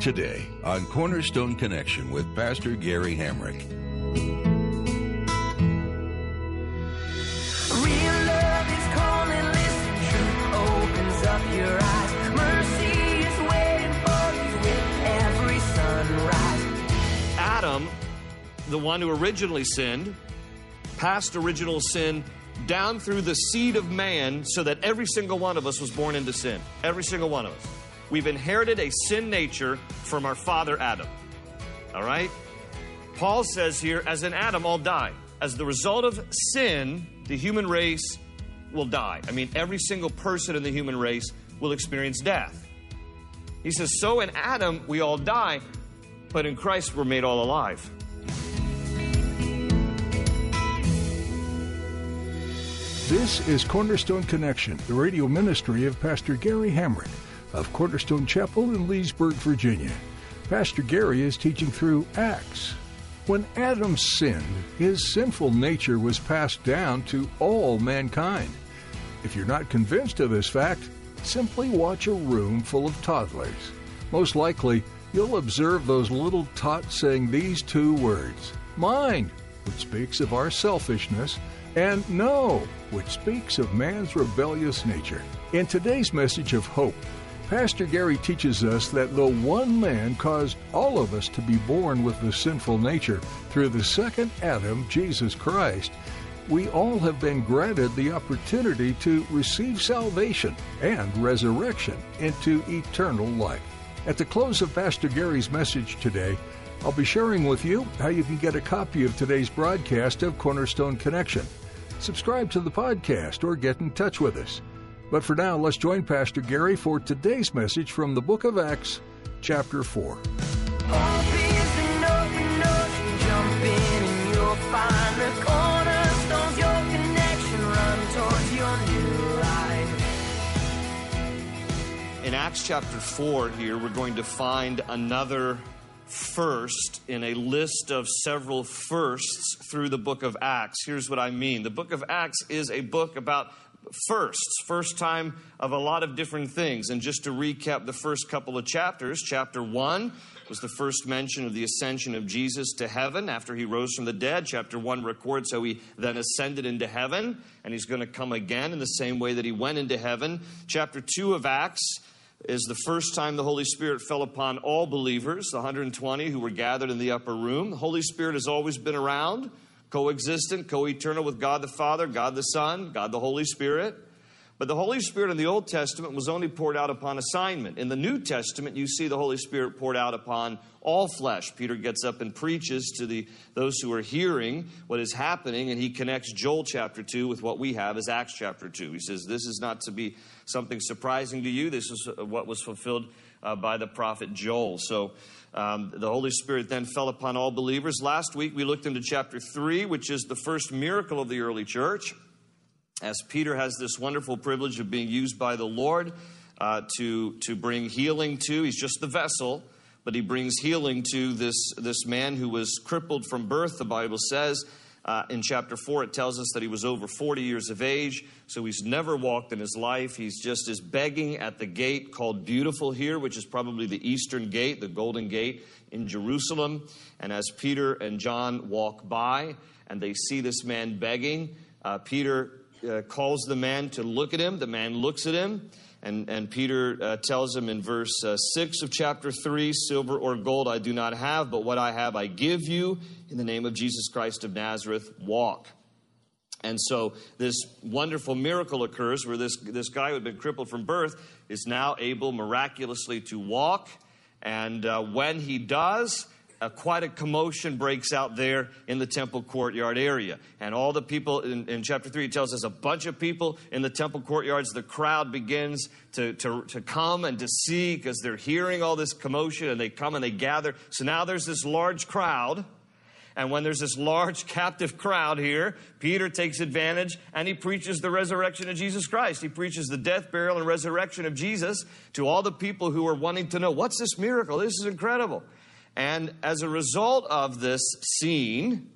Today on Cornerstone Connection with Pastor Gary Hamrick. Real love is calling, listen, truth opens up your eyes. Mercy is waiting for you with every sunrise. Adam, the one who originally sinned, passed original sin down through the seed of man so that every single one of us was born into sin. Every single one of us. We've inherited a sin nature from our father Adam. All right? Paul says here, as in Adam, all die. As the result of sin, the human race will die. I mean, every single person in the human race will experience death. He says, so in Adam, we all die, but in Christ, we're made all alive. This is Cornerstone Connection, the radio ministry of Pastor Gary Hamrick of Cornerstone Chapel in Leesburg, Virginia. Pastor Gary is teaching through Acts. When Adam sinned, his sinful nature was passed down to all mankind. If you're not convinced of this fact, simply watch a room full of toddlers. Most likely, you'll observe those little tots saying these two words Mine, which speaks of our selfishness, and No, which speaks of man's rebellious nature. In today's message of hope, Pastor Gary teaches us that though one man caused all of us to be born with the sinful nature through the second Adam, Jesus Christ, we all have been granted the opportunity to receive salvation and resurrection into eternal life. At the close of Pastor Gary's message today, I'll be sharing with you how you can get a copy of today's broadcast of Cornerstone Connection. Subscribe to the podcast or get in touch with us. But for now, let's join Pastor Gary for today's message from the book of Acts, chapter 4. Hope is an open ocean, jump in and you'll find the cornerstones, your connection, run towards your new life. In Acts chapter 4, here, we're going to find another first in a list of several firsts through the book of Acts. Here's what I mean the book of Acts is a book about firsts, first time of a lot of different things. And just to recap the first couple of chapters, chapter 1 was the first mention of the ascension of Jesus to heaven after he rose from the dead. Chapter 1 records how he then ascended into heaven, and he's going to come again in the same way that he went into heaven. Chapter 2 of Acts is the first time the Holy Spirit fell upon all believers, the 120 who were gathered in the upper room. The Holy Spirit has always been around, coexistent, co eternal with God the Father, God the Son, God the Holy Spirit. But the Holy Spirit in the Old Testament was only poured out upon assignment. In the New Testament, you see the Holy Spirit poured out upon all flesh. Peter gets up and preaches to the, those who are hearing what is happening, and he connects Joel chapter 2 with what we have as Acts chapter 2. He says, This is not to be something surprising to you. This is what was fulfilled uh, by the prophet Joel. So um, the Holy Spirit then fell upon all believers. Last week, we looked into chapter 3, which is the first miracle of the early church as Peter has this wonderful privilege of being used by the Lord uh, to, to bring healing to. He's just the vessel, but he brings healing to this, this man who was crippled from birth, the Bible says. Uh, in chapter 4, it tells us that he was over 40 years of age, so he's never walked in his life. He's just is begging at the gate called Beautiful here, which is probably the eastern gate, the Golden Gate in Jerusalem. And as Peter and John walk by and they see this man begging, uh, Peter uh, calls the man to look at him. The man looks at him. And, and Peter uh, tells him in verse uh, 6 of chapter 3 Silver or gold I do not have, but what I have I give you. In the name of Jesus Christ of Nazareth, walk. And so this wonderful miracle occurs where this, this guy who had been crippled from birth is now able miraculously to walk. And uh, when he does, uh, quite a commotion breaks out there in the temple courtyard area. And all the people in, in, chapter 3, it tells us a bunch of people in the temple courtyards. The crowd begins to, to, to come and to see because they're hearing all this commotion and they come and they gather. So now there's this large crowd. And when there's this large captive crowd here, Peter takes advantage and he preaches the resurrection of Jesus Christ. He preaches the death, burial, and resurrection of Jesus to all the people who are wanting to know what's this miracle? This is incredible. And as a result of this scene,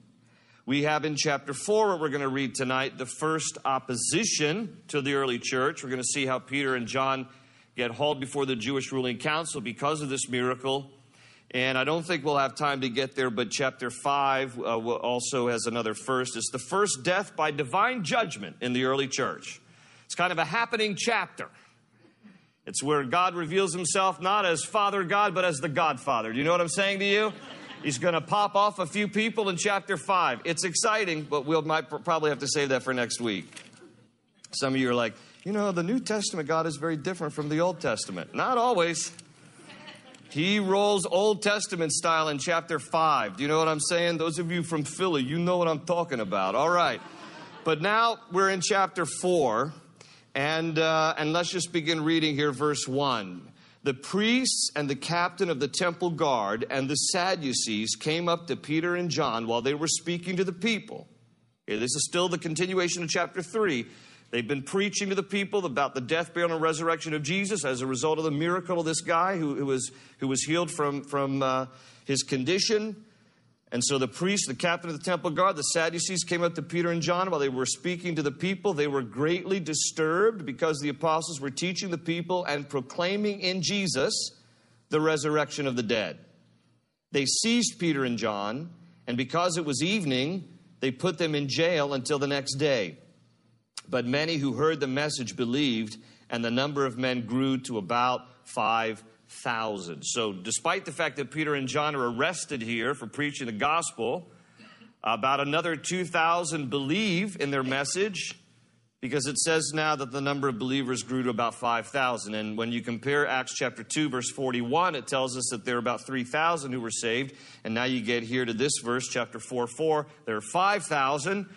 we have in chapter 4, what we're going to read tonight, the first opposition to the early church. We're going to see how Peter and John get hauled before the Jewish ruling council because of this miracle. And I don't think we'll have time to get there, but chapter 5 uh, also has another first. It's the first death by divine judgment in the early church. It's kind of a happening chapter. It's where God reveals himself not as Father God, but as the Godfather. Do you know what I'm saying to you? He's going to pop off a few people in chapter 5. It's exciting, but we'll might probably have to save that for next week. Some of you are like, you know, the New Testament God is very different from the Old Testament. Not always. He rolls Old Testament style in chapter 5. Do you know what I'm saying? Those of you from Philly, you know what I'm talking about. All right. But now we're in chapter 4. And, uh, and let's just begin reading here, verse 1. The priests and the captain of the temple guard and the Sadducees came up to Peter and John while they were speaking to the people. This is still the continuation of chapter 3. They've been preaching to the people about the death, burial, and resurrection of Jesus as a result of the miracle of this guy who, who was, who was healed from, from uh, his condition. And so the priest, the captain of the temple guard, the Sadducees came up to Peter and John while they were speaking to the people. They were greatly disturbed because the apostles were teaching the people and proclaiming in Jesus the resurrection of the dead. They seized Peter and John, and because it was evening, they put them in jail until the next day. But many who heard the message believed, and the number of men grew to about five thousand. So, despite the fact that Peter and John are arrested here for preaching the gospel, about another 2,000 believe in their message because it says now that the number of believers grew to about 5,000. And when you compare Acts chapter 2, verse 41, it tells us that there are about 3,000 who were saved. And now you get here to this verse, chapter 4 4, there are 5,000.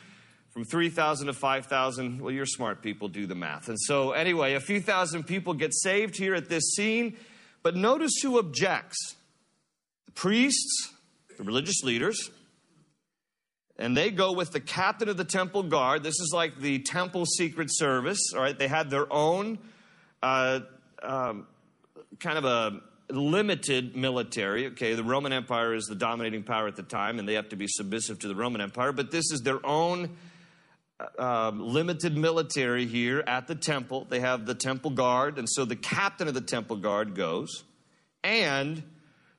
From 3,000 to 5,000, well, you're smart people, do the math. And so, anyway, a few thousand people get saved here at this scene. But notice who objects the priests, the religious leaders, and they go with the captain of the temple guard. This is like the temple secret service, all right? They had their own uh, um, kind of a limited military. Okay, the Roman Empire is the dominating power at the time, and they have to be submissive to the Roman Empire, but this is their own um, limited military here at the temple. They have the temple guard, and so the captain of the temple guard goes, and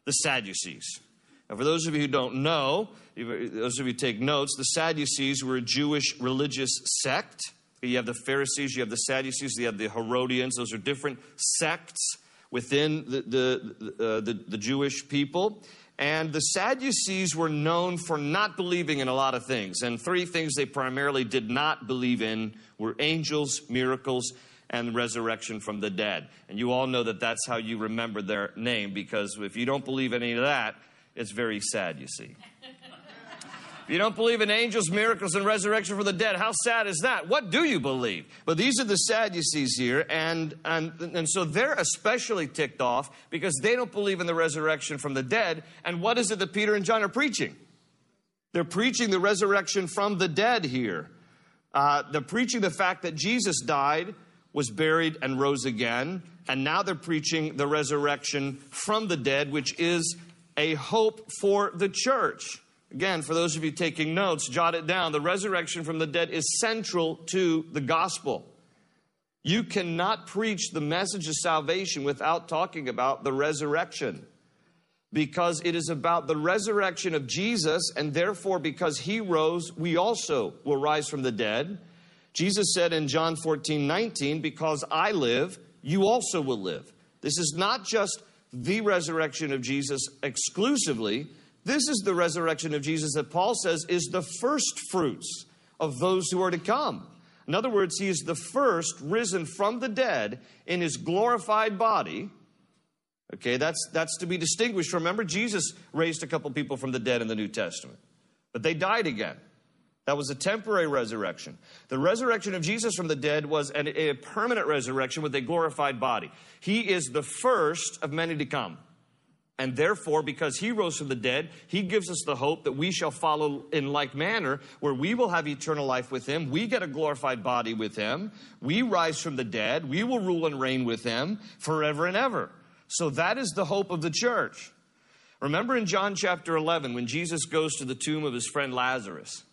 the Sadducees. Now, for those of you who don't know, those of you take notes, the Sadducees were a Jewish religious sect. You have the Pharisees, you have the Sadducees, you have the Herodians. Those are different sects within the, the, uh, the, the Jewish people. And the Sadducees were known for not believing in a lot of things. And three things they primarily did not believe in were angels, miracles, and resurrection from the dead. And you all know that that's how you remember their name because if you don't believe any of that, it's very sad, you see. If you don't believe in angels, miracles, and resurrection from the dead, how sad is that? What do you believe? But these are the Sadducees here, and, and, and so they're especially ticked off because they don't believe in the resurrection from the dead. And what is it that Peter and John are preaching? They're preaching the resurrection from the dead here. Uh, they're preaching the fact that Jesus died, was buried, and rose again. And now they're preaching the resurrection from the dead, which is a hope for the church. Again, for those of you taking notes, jot it down. The resurrection from the dead is central to the gospel. You cannot preach the message of salvation without talking about the resurrection. Because it is about the resurrection of Jesus, and therefore, because he rose, we also will rise from the dead. Jesus said in John 14, 19, Because I live, you also will live. This is not just the resurrection of Jesus exclusively, this is the resurrection of Jesus that Paul says is the first fruits of those who are to come. In other words, he is the first risen from the dead in his glorified body. Okay, that's, that's to be distinguished. Remember, Jesus raised a couple people from the dead in the New Testament, but they died again. That was a temporary resurrection. The resurrection of Jesus from the dead was an, a permanent resurrection with a glorified body. He is the first of many to come. And therefore, because he rose from the dead, he gives us the hope that we shall follow in like manner, where we will have eternal life with him. We get a glorified body with him. We rise from the dead. We will rule and reign with him forever and ever. So that is the hope of the church. Remember in John chapter 11, when Jesus goes to the tomb of his friend Lazarus,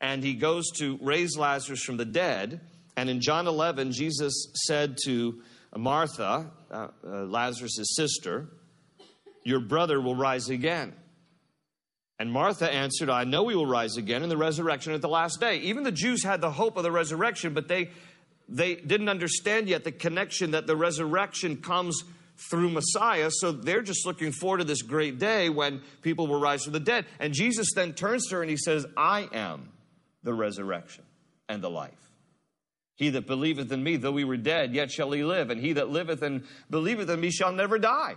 and he goes to raise Lazarus from the dead. And in John 11, Jesus said to Martha, uh, uh, Lazarus' sister, Your brother will rise again. And Martha answered, I know he will rise again in the resurrection at the last day. Even the Jews had the hope of the resurrection, but they, they didn't understand yet the connection that the resurrection comes through Messiah. So they're just looking forward to this great day when people will rise from the dead. And Jesus then turns to her and he says, I am the resurrection and the life. He that believeth in me, though we were dead, yet shall he live. And he that liveth and believeth in me shall never die.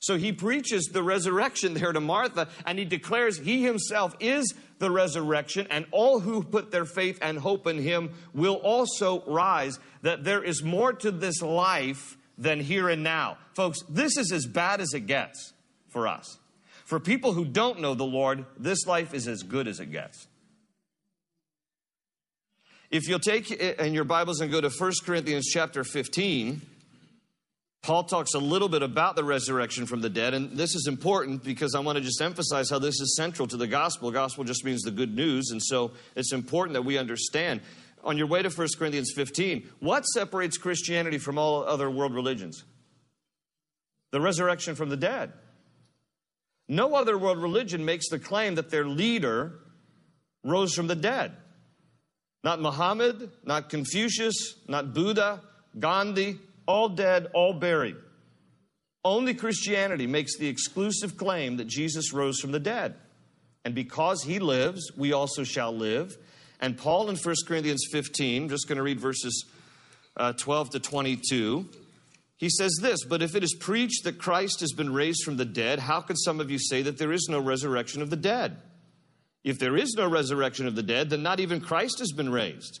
So he preaches the resurrection there to Martha, and he declares he himself is the resurrection, and all who put their faith and hope in him will also rise. That there is more to this life than here and now. Folks, this is as bad as it gets for us. For people who don't know the Lord, this life is as good as it gets. If you'll take in your Bibles and go to 1 Corinthians chapter 15, Paul talks a little bit about the resurrection from the dead, and this is important because I want to just emphasize how this is central to the gospel. Gospel just means the good news, and so it's important that we understand. On your way to 1 Corinthians 15, what separates Christianity from all other world religions? The resurrection from the dead. No other world religion makes the claim that their leader rose from the dead. Not Muhammad, not Confucius, not Buddha, Gandhi, all dead, all buried. Only Christianity makes the exclusive claim that Jesus rose from the dead. And because he lives, we also shall live. And Paul in 1 Corinthians 15, I'm just going to read verses uh, 12 to 22. He says this, but if it is preached that Christ has been raised from the dead, how can some of you say that there is no resurrection of the dead? If there is no resurrection of the dead, then not even Christ has been raised.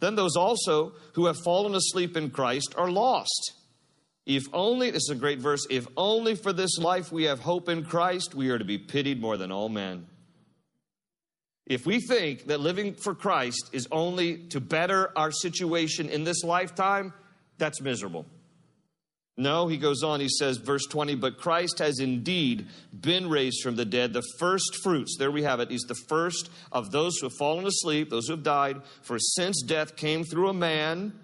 then those also who have fallen asleep in Christ are lost. If only, this is a great verse, if only for this life we have hope in Christ, we are to be pitied more than all men. If we think that living for Christ is only to better our situation in this lifetime, that's miserable. No, he goes on, he says, verse 20, but Christ has indeed been raised from the dead, the first fruits. There we have it. He's the first of those who have fallen asleep, those who have died. For since death came through a man,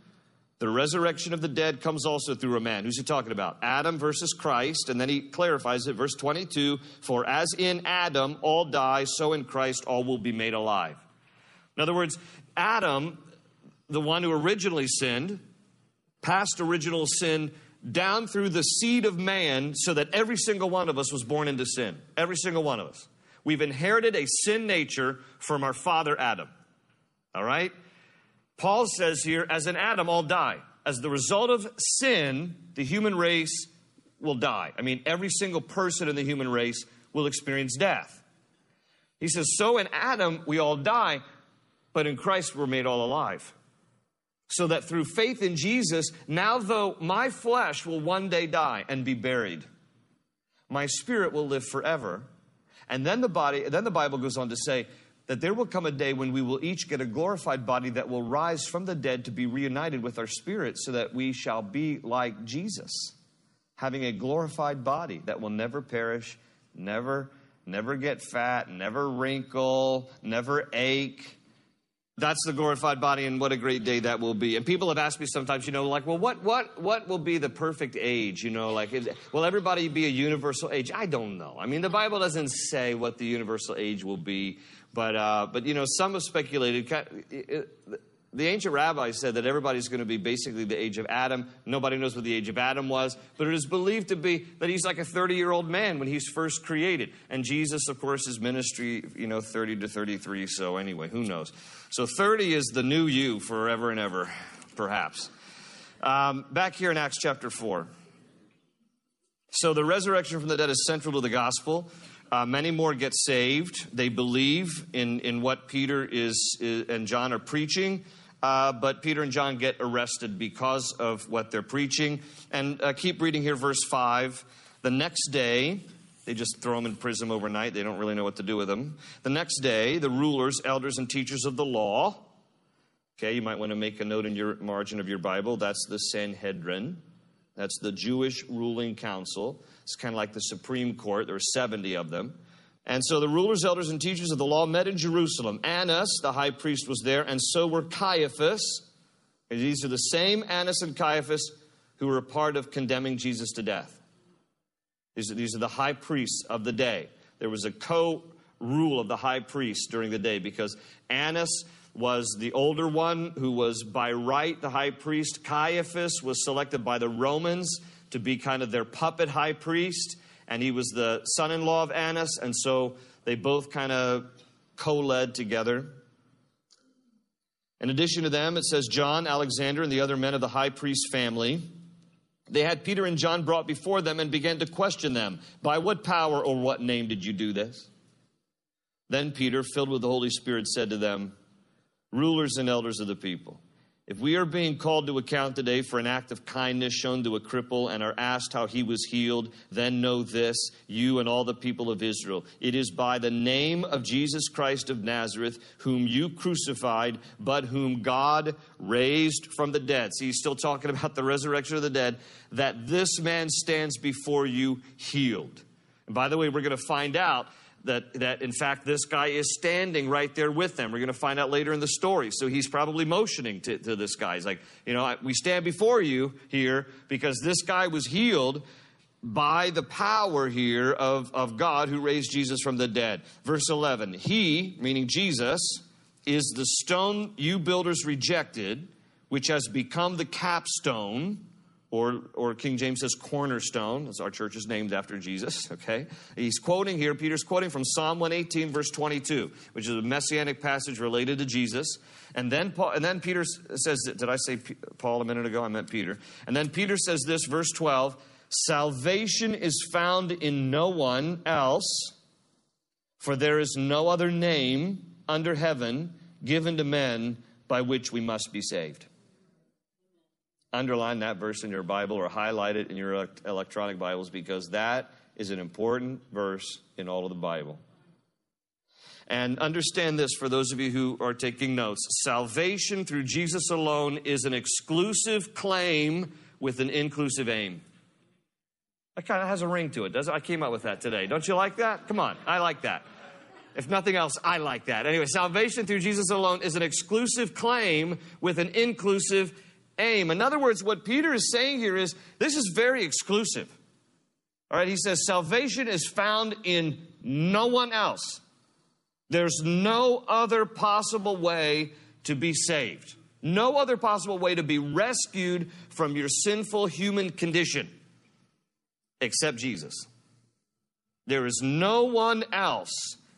the resurrection of the dead comes also through a man. Who's he talking about? Adam versus Christ. And then he clarifies it, verse 22 For as in Adam all die, so in Christ all will be made alive. In other words, Adam, the one who originally sinned, passed original sin down through the seed of man so that every single one of us was born into sin. Every single one of us. We've inherited a sin nature from our father Adam. All right? Paul says here, as in Adam, all die. As the result of sin, the human race will die. I mean, every single person in the human race will experience death. He says, so in Adam, we all die, but in Christ, we're made all alive so that through faith in Jesus, now though my flesh will one day die and be buried, my spirit will live forever. And then the body, then the Bible goes on to say that there will come a day when we will each get a glorified body that will rise from the dead to be reunited with our spirit so that we shall be like Jesus, having a glorified body that will never perish, never never get fat, never wrinkle, never ache That's the glorified body, and what a great day that will be. And people have asked me sometimes, you know, like, well, what, what, what will be the perfect age? You know, like, is, will everybody be a universal age? I don't know. I mean, the Bible doesn't say what the universal age will be, but, uh, but you know, some have speculated. The ancient rabbis said that everybody's going to be basically the age of Adam. Nobody knows what the age of Adam was, but it is believed to be that he's like a 30 year old man when he's first created. And Jesus, of course, his ministry, you know, 30 to 33. So, anyway, who knows? So, 30 is the new you forever and ever, perhaps. Um, back here in Acts chapter 4. So, the resurrection from the dead is central to the gospel. Uh, many more get saved. They believe in, in what Peter is, is and John are preaching. Uh, but Peter and John get arrested because of what they're preaching. And uh, keep reading here, verse 5. The next day, they just throw them in prison overnight. They don't really know what to do with them. The next day, the rulers, elders, and teachers of the law, okay, you might want to make a note in your margin of your Bible. That's the Sanhedrin. That's the Jewish ruling council. It's kind of like the Supreme Court. There are 70 of them. And so the rulers, elders, and teachers of the law met in Jerusalem. Annas, the high priest, was there, and so were Caiaphas. And these are the same Annas and Caiaphas who were a part of condemning Jesus to death. These are, these are the high priests of the day. There was a co rule of the high priest during the day because Annas was the older one who was by right the high priest. Caiaphas was selected by the Romans to be kind of their puppet high priest and he was the son in law of Annas, and so they both kind of co led together. In addition to them, it says John, Alexander, and the other men of the high priest family. They had Peter and John brought before them and began to question them By what power or what name did you do this? Then Peter, filled with the Holy Spirit, said to them, Rulers and elders of the people, if we are being called to account today for an act of kindness shown to a cripple and are asked how he was healed, then know this, you and all the people of Israel. It is by the name of Jesus Christ of Nazareth, whom you crucified, but whom God raised from the dead. See, he's still talking about the resurrection of the dead, that this man stands before you healed. And by the way, we're going to find out that, that in fact this guy is standing right there with them. We're going to find out later in the story. So he's probably motioning to, to this guy. He's like, you know, we stand before you here because this guy was healed by the power here of, of God who raised Jesus from the dead. Verse 11 He, meaning Jesus, is the stone you builders rejected, which has become the capstone or, or King James says cornerstone, as our church is named after Jesus, okay? He's quoting here, Peter's quoting from Psalm 118, verse 22, which is a messianic passage related to Jesus. And then, Paul, and then Peter says, did I say Paul a minute ago? I meant Peter. And then Peter says this, verse 12 Salvation is found in no one else, for there is no other name under heaven given to men by which we must be saved underline that verse in your Bible or highlight it in your electronic Bibles because that is an important verse in all of the Bible. And understand this for those of you who are taking notes salvation through Jesus alone is an exclusive claim with an inclusive aim. That kind of has a ring to it, does it? I came up with that today. Don't you like that? Come on, I like that. If nothing else, I like that. Anyway, salvation through Jesus alone is an exclusive claim with an inclusive aim. In other words, what Peter is saying here is this is very exclusive. All right, he says salvation is found in no one else. There's no other possible way to be saved. No other possible way to be rescued from your sinful human condition except Jesus. There is no one else.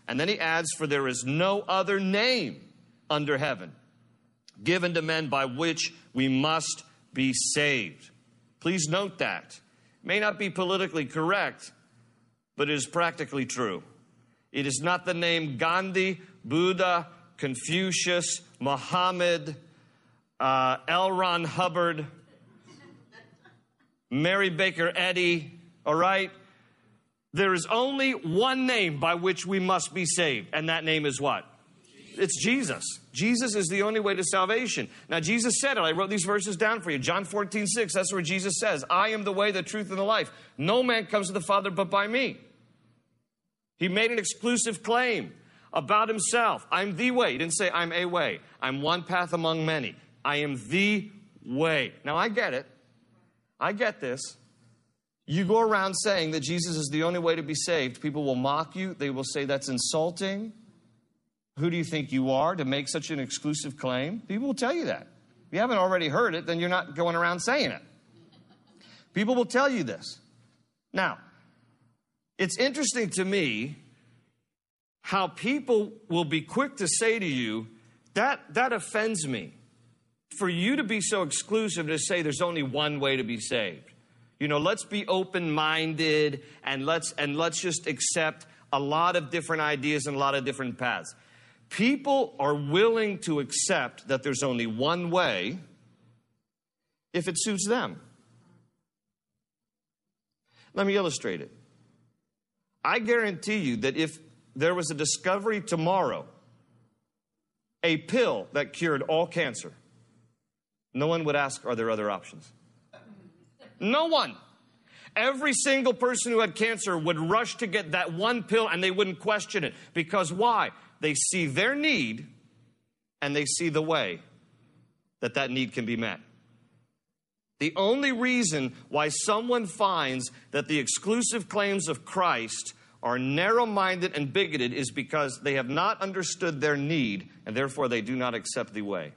And then he adds, For there is no other name under heaven given to men by which we must be saved. Please note that. It may not be politically correct, but it is practically true. It is not the name Gandhi, Buddha, Confucius, Muhammad, uh, L. Ron Hubbard, Mary Baker Eddy, all right? There is only one name by which we must be saved, and that name is what? It's Jesus. Jesus is the only way to salvation. Now, Jesus said it. I wrote these verses down for you. John 14, 6. That's where Jesus says, I am the way, the truth, and the life. No man comes to the Father but by me. He made an exclusive claim. about himself. I'm the way. He didn't say I'm a way. I'm one path among many. I am the way. Now I get it. I get this. You go around saying that Jesus is the only way to be saved. People will mock you. They will say that's insulting. Who do you think you are to make such an exclusive claim? People will tell you that. If you haven't already heard it, then you're not going around saying it. People will tell you this. Now, it's interesting to me how people will be quick to say to you, that, that offends me. For you to be so exclusive to say there's only one way to be saved. You know, let's be open-minded and let's and let's just accept a lot of different ideas and a lot of different paths. People are willing to accept that there's only one way if it suits them. Let me illustrate it. I guarantee you that if there was a discovery tomorrow, a pill that cured all cancer, no one would ask, Are there other options? No one. Every single person who had cancer would rush to get that one pill and they wouldn't question it. Because why? They see their need and they see the way that that need can be met. The only reason why someone finds that the exclusive claims of Christ are narrow minded and bigoted is because they have not understood their need and therefore they do not accept the way.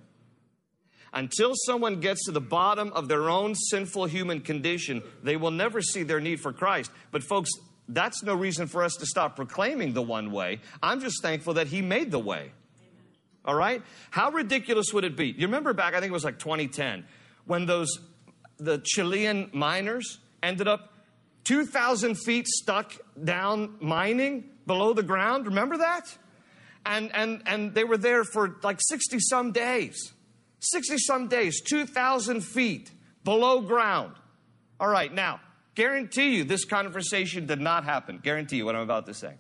Until someone gets to the bottom of their own sinful human condition, they will never see their need for Christ. But, folks, that's no reason for us to stop proclaiming the one way. I'm just thankful that He made the way. All right? How ridiculous would it be? You remember back, I think it was like 2010, when those, the Chilean miners ended up 2,000 feet stuck down mining below the ground. Remember that? And, and, and they were there for like 60 some days. 60 some days, 2,000 feet below ground. All right, now, guarantee you this conversation did not happen. Guarantee you what I'm about to say.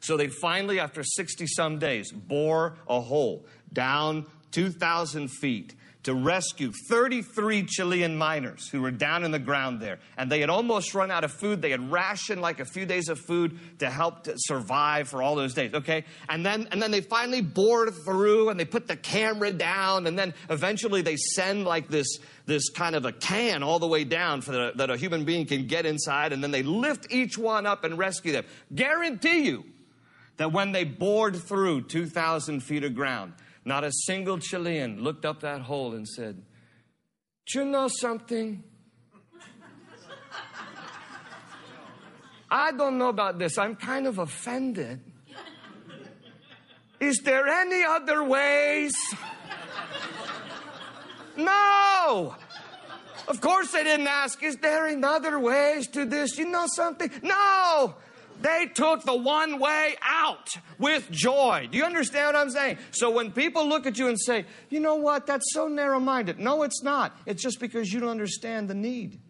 So they finally, after 60 some days, bore a hole down 2,000 feet to rescue 33 Chilean miners who were down in the ground there. And they had almost run out of food. They had rationed like a few days of food to help to survive for all those days, okay? And then, and then they finally bored through and they put the camera down. And then eventually they send like this, this kind of a can all the way down for the, that a human being can get inside. And then they lift each one up and rescue them. Guarantee you that when they bored through 2,000 feet of ground, not a single Chilean looked up that hole and said, Do you know something? I don't know about this. I'm kind of offended. Is there any other ways? No! Of course they didn't ask, is there another ways to this? You know something? No! They took the one way out with joy. Do you understand what I'm saying? So when people look at you and say, you know what, that's so narrow minded. No, it's not. It's just because you don't understand the need.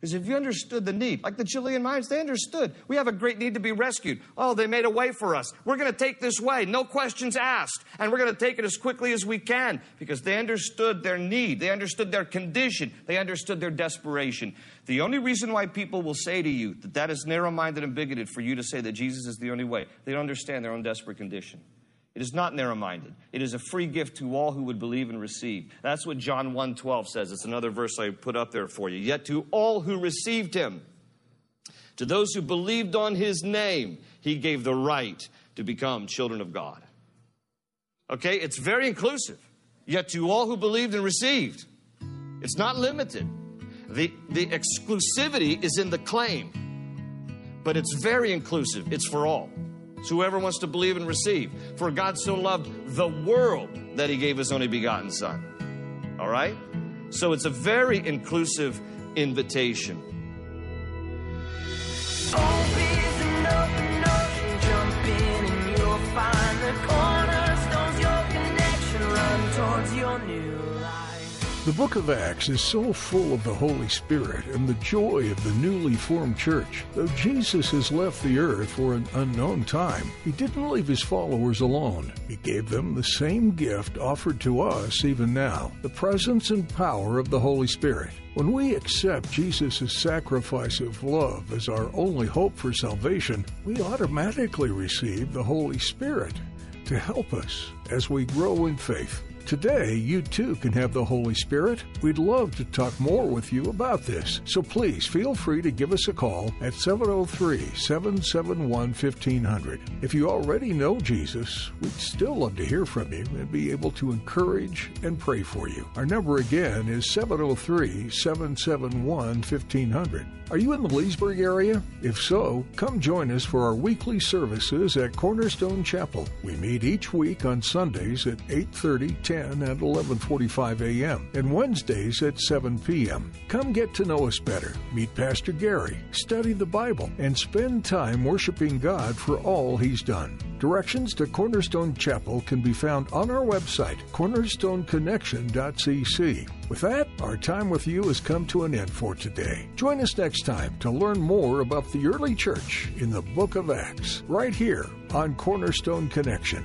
Because if you understood the need, like the Chilean mines, they understood. We have a great need to be rescued. Oh, they made a way for us. We're going to take this way, no questions asked. And we're going to take it as quickly as we can because they understood their need. They understood their condition. They understood their desperation. The only reason why people will say to you that that is narrow minded and bigoted for you to say that Jesus is the only way, they don't understand their own desperate condition. It is not narrow minded. It is a free gift to all who would believe and receive. That's what John 1 12 says. It's another verse I put up there for you. Yet to all who received him, to those who believed on his name, he gave the right to become children of God. Okay, it's very inclusive. Yet to all who believed and received, it's not limited. The, the exclusivity is in the claim, but it's very inclusive. It's for all. It's whoever wants to believe and receive. For God so loved the world that he gave his only begotten Son. All right? So it's a very inclusive invitation. The book of Acts is so full of the Holy Spirit and the joy of the newly formed church. Though Jesus has left the earth for an unknown time, he didn't leave his followers alone. He gave them the same gift offered to us even now the presence and power of the Holy Spirit. When we accept Jesus' sacrifice of love as our only hope for salvation, we automatically receive the Holy Spirit to help us as we grow in faith. Today, you too can have the Holy Spirit. We'd love to talk more with you about this. So please feel free to give us a call at 703 771 1500. If you already know Jesus, we'd still love to hear from you and be able to encourage and pray for you. Our number again is 703 771 1500. Are you in the Leesburg area? If so, come join us for our weekly services at Cornerstone Chapel. We meet each week on Sundays at 8:30, 10, and 11:45 a.m. and Wednesdays at 7 p.m. Come get to know us better. Meet Pastor Gary, study the Bible, and spend time worshiping God for all he's done. Directions to Cornerstone Chapel can be found on our website, cornerstoneconnection.cc. With that, our time with you has come to an end for today. Join us next time to learn more about the early church in the book of Acts, right here on Cornerstone Connection.